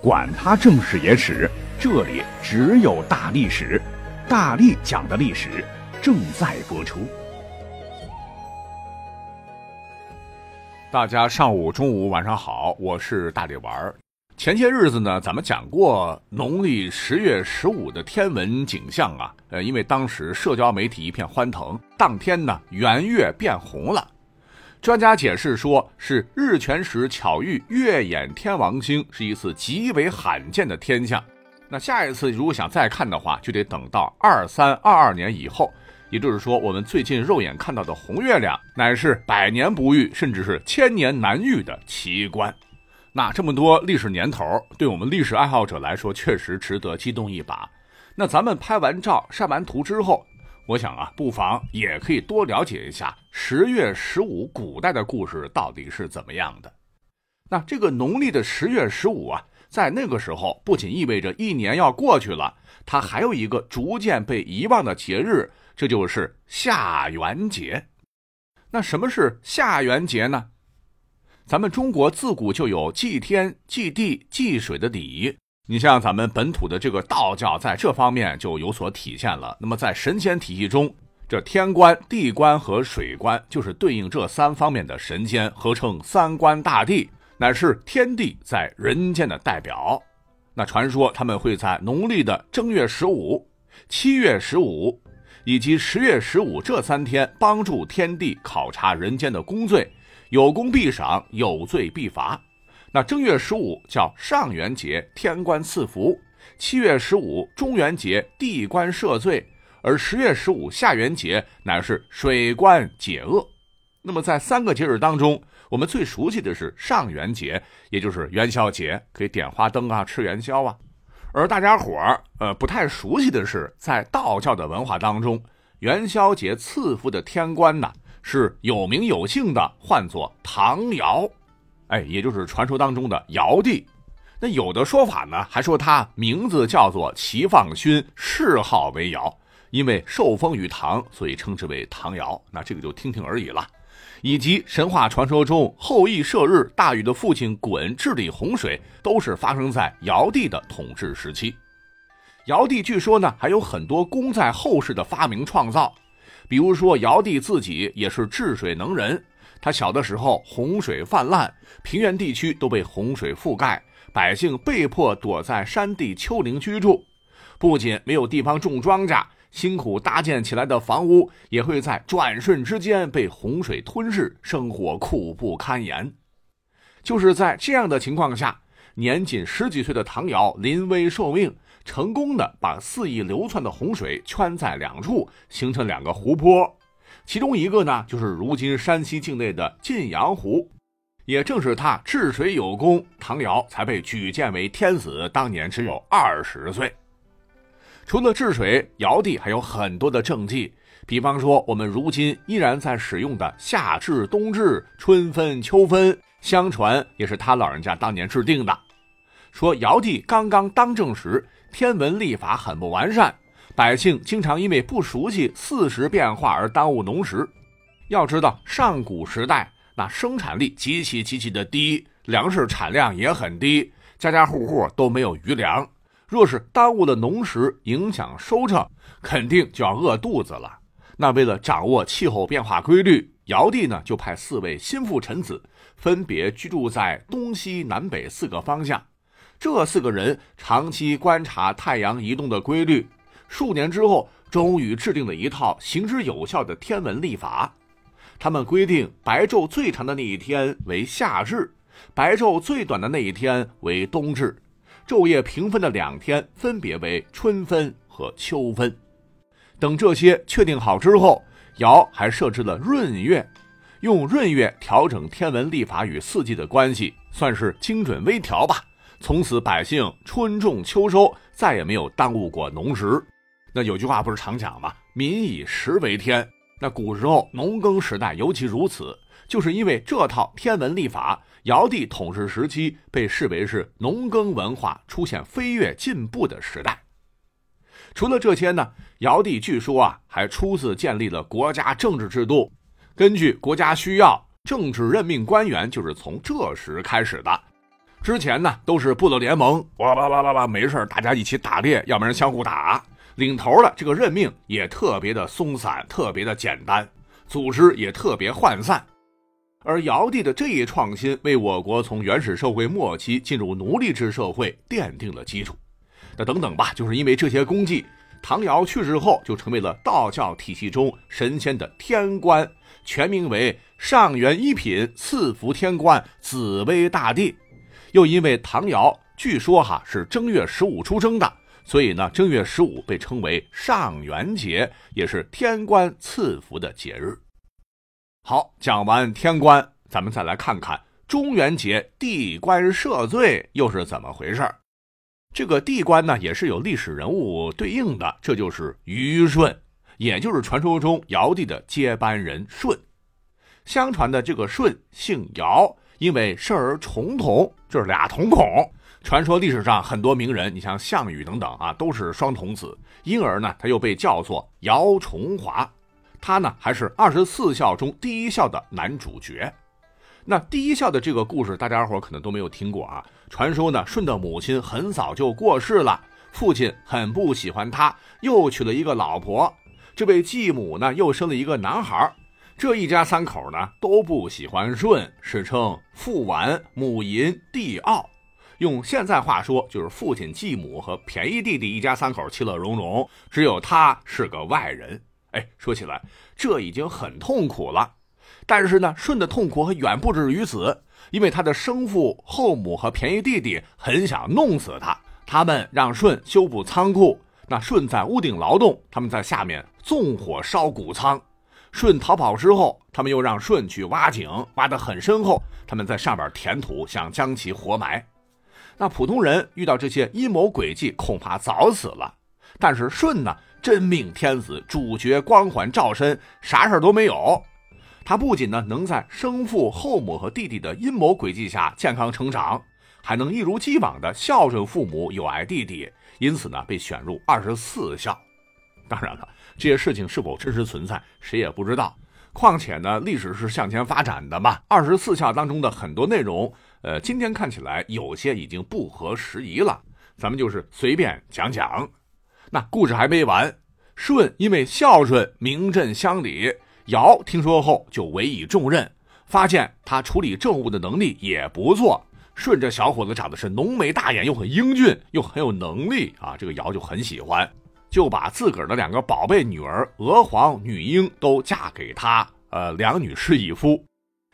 管他正史野史，这里只有大历史，大力讲的历史正在播出。大家上午、中午、晚上好，我是大力丸儿。前些日子呢，咱们讲过农历十月十五的天文景象啊，呃，因为当时社交媒体一片欢腾，当天呢圆月变红了。专家解释说，是日全食巧遇月掩天王星，是一次极为罕见的天象。那下一次如果想再看的话，就得等到二三二二年以后。也就是说，我们最近肉眼看到的红月亮，乃是百年不遇，甚至是千年难遇的奇观。那这么多历史年头，对我们历史爱好者来说，确实值得激动一把。那咱们拍完照、晒完图之后。我想啊，不妨也可以多了解一下十月十五古代的故事到底是怎么样的。那这个农历的十月十五啊，在那个时候不仅意味着一年要过去了，它还有一个逐渐被遗忘的节日，这就是下元节。那什么是下元节呢？咱们中国自古就有祭天、祭地、祭水的礼仪。你像咱们本土的这个道教，在这方面就有所体现了。那么在神仙体系中，这天官、地官和水官就是对应这三方面的神仙，合称三官大帝，乃是天地在人间的代表。那传说他们会在农历的正月十五、七月十五以及十月十五这三天，帮助天地考察人间的功罪，有功必赏，有罪必罚。那正月十五叫上元节，天官赐福；七月十五中元节，地官赦罪；而十月十五下元节乃是水官解厄。那么在三个节日当中，我们最熟悉的是上元节，也就是元宵节，可以点花灯啊，吃元宵啊。而大家伙儿呃不太熟悉的是，在道教的文化当中，元宵节赐福的天官呢是有名有姓的，唤作唐尧。哎，也就是传说当中的尧帝，那有的说法呢，还说他名字叫做齐放勋，谥号为尧，因为受封于唐，所以称之为唐尧。那这个就听听而已了。以及神话传说中后羿射日、大禹的父亲鲧治理洪水，都是发生在尧帝的统治时期。尧帝据说呢，还有很多功在后世的发明创造，比如说尧帝自己也是治水能人。他小的时候，洪水泛滥，平原地区都被洪水覆盖，百姓被迫躲在山地丘陵居住。不仅没有地方种庄稼，辛苦搭建起来的房屋也会在转瞬之间被洪水吞噬，生活苦不堪言。就是在这样的情况下，年仅十几岁的唐尧临危受命，成功的把肆意流窜的洪水圈在两处，形成两个湖泊。其中一个呢，就是如今山西境内的晋阳湖，也正是他治水有功，唐尧才被举荐为天子，当年只有二十岁。除了治水，尧帝还有很多的政绩，比方说我们如今依然在使用的夏至、冬至、春分、秋分，相传也是他老人家当年制定的。说尧帝刚刚当政时，天文历法很不完善。百姓经常因为不熟悉四时变化而耽误农时。要知道，上古时代那生产力极其极其的低，粮食产量也很低，家家户户都没有余粮。若是耽误了农时，影响收成，肯定就要饿肚子了。那为了掌握气候变化规律，尧帝呢就派四位心腹臣子，分别居住在东西南北四个方向。这四个人长期观察太阳移动的规律。数年之后，终于制定了一套行之有效的天文历法。他们规定，白昼最长的那一天为夏至，白昼最短的那一天为冬至，昼夜平分的两天分别为春分和秋分。等这些确定好之后，尧还设置了闰月，用闰月调整天文历法与四季的关系，算是精准微调吧。从此，百姓春种秋收，再也没有耽误过农时。那有句话不是常讲吗？民以食为天。那古时候农耕时代尤其如此，就是因为这套天文历法，尧帝统治时期被视为是农耕文化出现飞跃进步的时代。除了这些呢，尧帝据说啊还初次建立了国家政治制度，根据国家需要，政治任命官员就是从这时开始的。之前呢都是部落联盟，哇哇哇哇哇，没事大家一起打猎，要不然相互打。领头的这个任命也特别的松散，特别的简单，组织也特别涣散。而尧帝的这一创新，为我国从原始社会末期进入奴隶制社会奠定了基础。那等等吧，就是因为这些功绩，唐尧去世后就成为了道教体系中神仙的天官，全名为上元一品赐福天官紫薇大帝。又因为唐尧据说哈是正月十五出生的，所以呢正月十五被称为上元节，也是天官赐福的节日。好，讲完天官，咱们再来看看中元节地官赦罪又是怎么回事儿这个地官呢，也是有历史人物对应的，这就是虞舜，也就是传说中尧帝的接班人舜。相传的这个舜姓尧，因为生而重瞳，就是俩瞳孔。传说历史上很多名人，你像项羽等等啊，都是双童子，因而呢，他又被叫做姚崇华。他呢，还是二十四孝中第一孝的男主角。那第一孝的这个故事，大家伙可能都没有听过啊。传说呢，舜的母亲很早就过世了，父亲很不喜欢他，又娶了一个老婆。这位继母呢，又生了一个男孩。这一家三口呢，都不喜欢舜，史称父完母淫弟傲。用现在话说，就是父亲、继母和便宜弟弟一家三口其乐融融，只有他是个外人。哎，说起来，这已经很痛苦了。但是呢，舜的痛苦还远不止于此，因为他的生父、后母和便宜弟弟很想弄死他。他们让舜修补仓库，那舜在屋顶劳动，他们在下面纵火烧谷仓。舜逃跑之后，他们又让舜去挖井，挖得很深厚，他们在上边填土，想将其活埋。那普通人遇到这些阴谋诡计，恐怕早死了。但是舜呢？真命天子，主角光环照身，啥事都没有。他不仅呢能在生父、后母和弟弟的阴谋诡计下健康成长，还能一如既往的孝顺父母、友爱弟弟，因此呢被选入二十四孝。当然了，这些事情是否真实存在，谁也不知道。况且呢，历史是向前发展的嘛。二十四孝当中的很多内容，呃，今天看起来有些已经不合时宜了。咱们就是随便讲讲。那故事还没完，舜因为孝顺名震乡里，尧听说后就委以重任，发现他处理政务的能力也不错。舜这小伙子长得是浓眉大眼，又很英俊，又很有能力啊，这个尧就很喜欢，就把自个儿的两个宝贝女儿娥皇、女英都嫁给他，呃，两女侍一夫。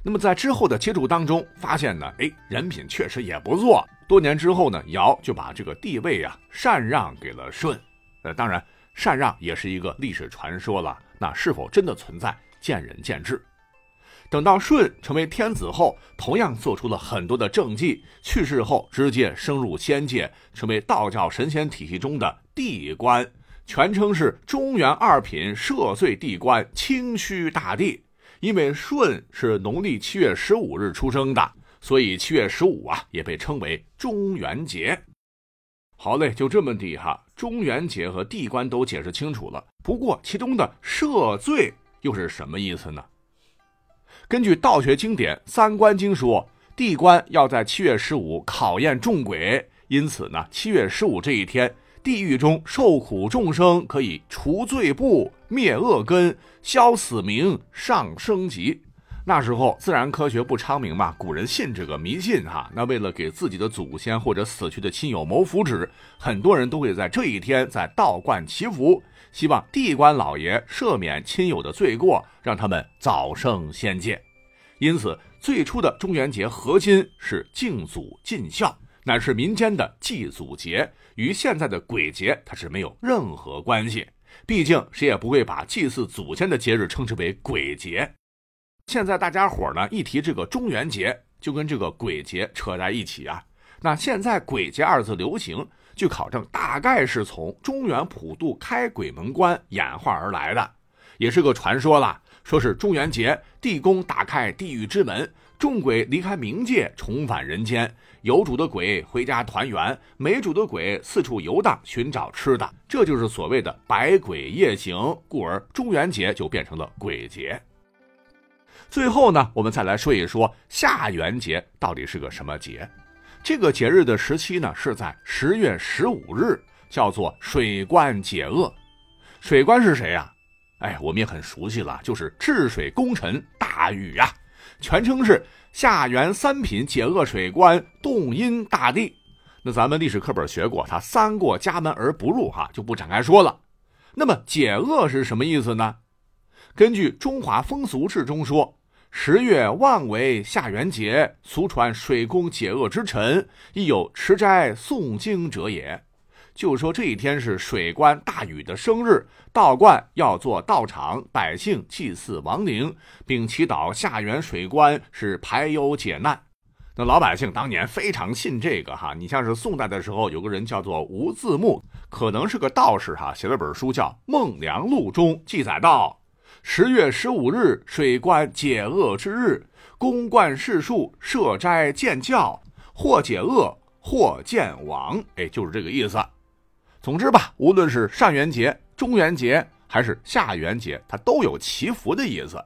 那么在之后的接触当中，发现呢，哎，人品确实也不错。多年之后呢，尧就把这个地位啊禅让给了舜。呃，当然，禅让也是一个历史传说了。那是否真的存在，见仁见智。等到舜成为天子后，同样做出了很多的政绩。去世后，直接升入仙界，成为道教神仙体系中的帝官，全称是中原二品赦罪地官清虚大帝。因为舜是农历七月十五日出生的，所以七月十五啊，也被称为中元节。好嘞，就这么地哈。中元节和地官都解释清楚了，不过其中的赦罪又是什么意思呢？根据道学经典《三观经》说，地官要在七月十五考验众鬼，因此呢，七月十五这一天，地狱中受苦众生可以除罪簿、灭恶根、消死名、上升级。那时候自然科学不昌明嘛，古人信这个迷信哈。那为了给自己的祖先或者死去的亲友谋福祉，很多人都会在这一天在道观祈福，希望地官老爷赦免亲友的罪过，让他们早生仙界。因此，最初的中元节核心是敬祖尽孝，乃是民间的祭祖节，与现在的鬼节它是没有任何关系。毕竟谁也不会把祭祀祖先的节日称之为鬼节。现在大家伙呢一提这个中元节，就跟这个鬼节扯在一起啊。那现在“鬼节”二字流行，据考证大概是从中原普渡开鬼门关演化而来的，也是个传说了。说是中元节，地宫打开地狱之门，众鬼离开冥界，重返人间。有主的鬼回家团圆，没主的鬼四处游荡寻找吃的。这就是所谓的百鬼夜行，故而中元节就变成了鬼节。最后呢，我们再来说一说下元节到底是个什么节。这个节日的时期呢是在十月十五日，叫做水官解厄。水官是谁呀？哎，我们也很熟悉了，就是治水功臣大禹呀，全称是下元三品解厄水官洞阴大帝。那咱们历史课本学过，他三过家门而不入，哈，就不展开说了。那么解厄是什么意思呢？根据《中华风俗志》中说。十月万为下元节，俗传水宫解厄之辰，亦有持斋诵经者也。就说这一天是水官大禹的生日，道观要做道场，百姓祭祀亡灵，并祈祷下元水官是排忧解难。那老百姓当年非常信这个哈。你像是宋代的时候，有个人叫做吴自牧，可能是个道士哈，写了本书叫《孟良录》，中记载道。十月十五日，水官解厄之日，公冠世庶，设斋建教，或解厄，或见王。哎，就是这个意思。总之吧，无论是上元节、中元节还是下元节，它都有祈福的意思。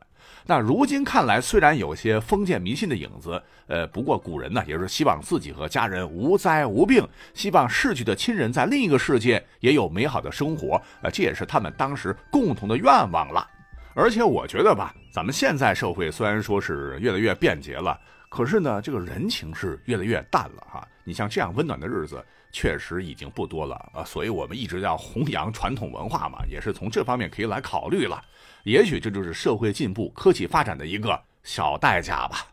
那如今看来，虽然有些封建迷信的影子，呃，不过古人呢，也是希望自己和家人无灾无病，希望逝去的亲人在另一个世界也有美好的生活。呃，这也是他们当时共同的愿望了。而且我觉得吧，咱们现在社会虽然说是越来越便捷了，可是呢，这个人情是越来越淡了哈。你像这样温暖的日子，确实已经不多了啊。所以我们一直要弘扬传统文化嘛，也是从这方面可以来考虑了。也许这就是社会进步、科技发展的一个小代价吧。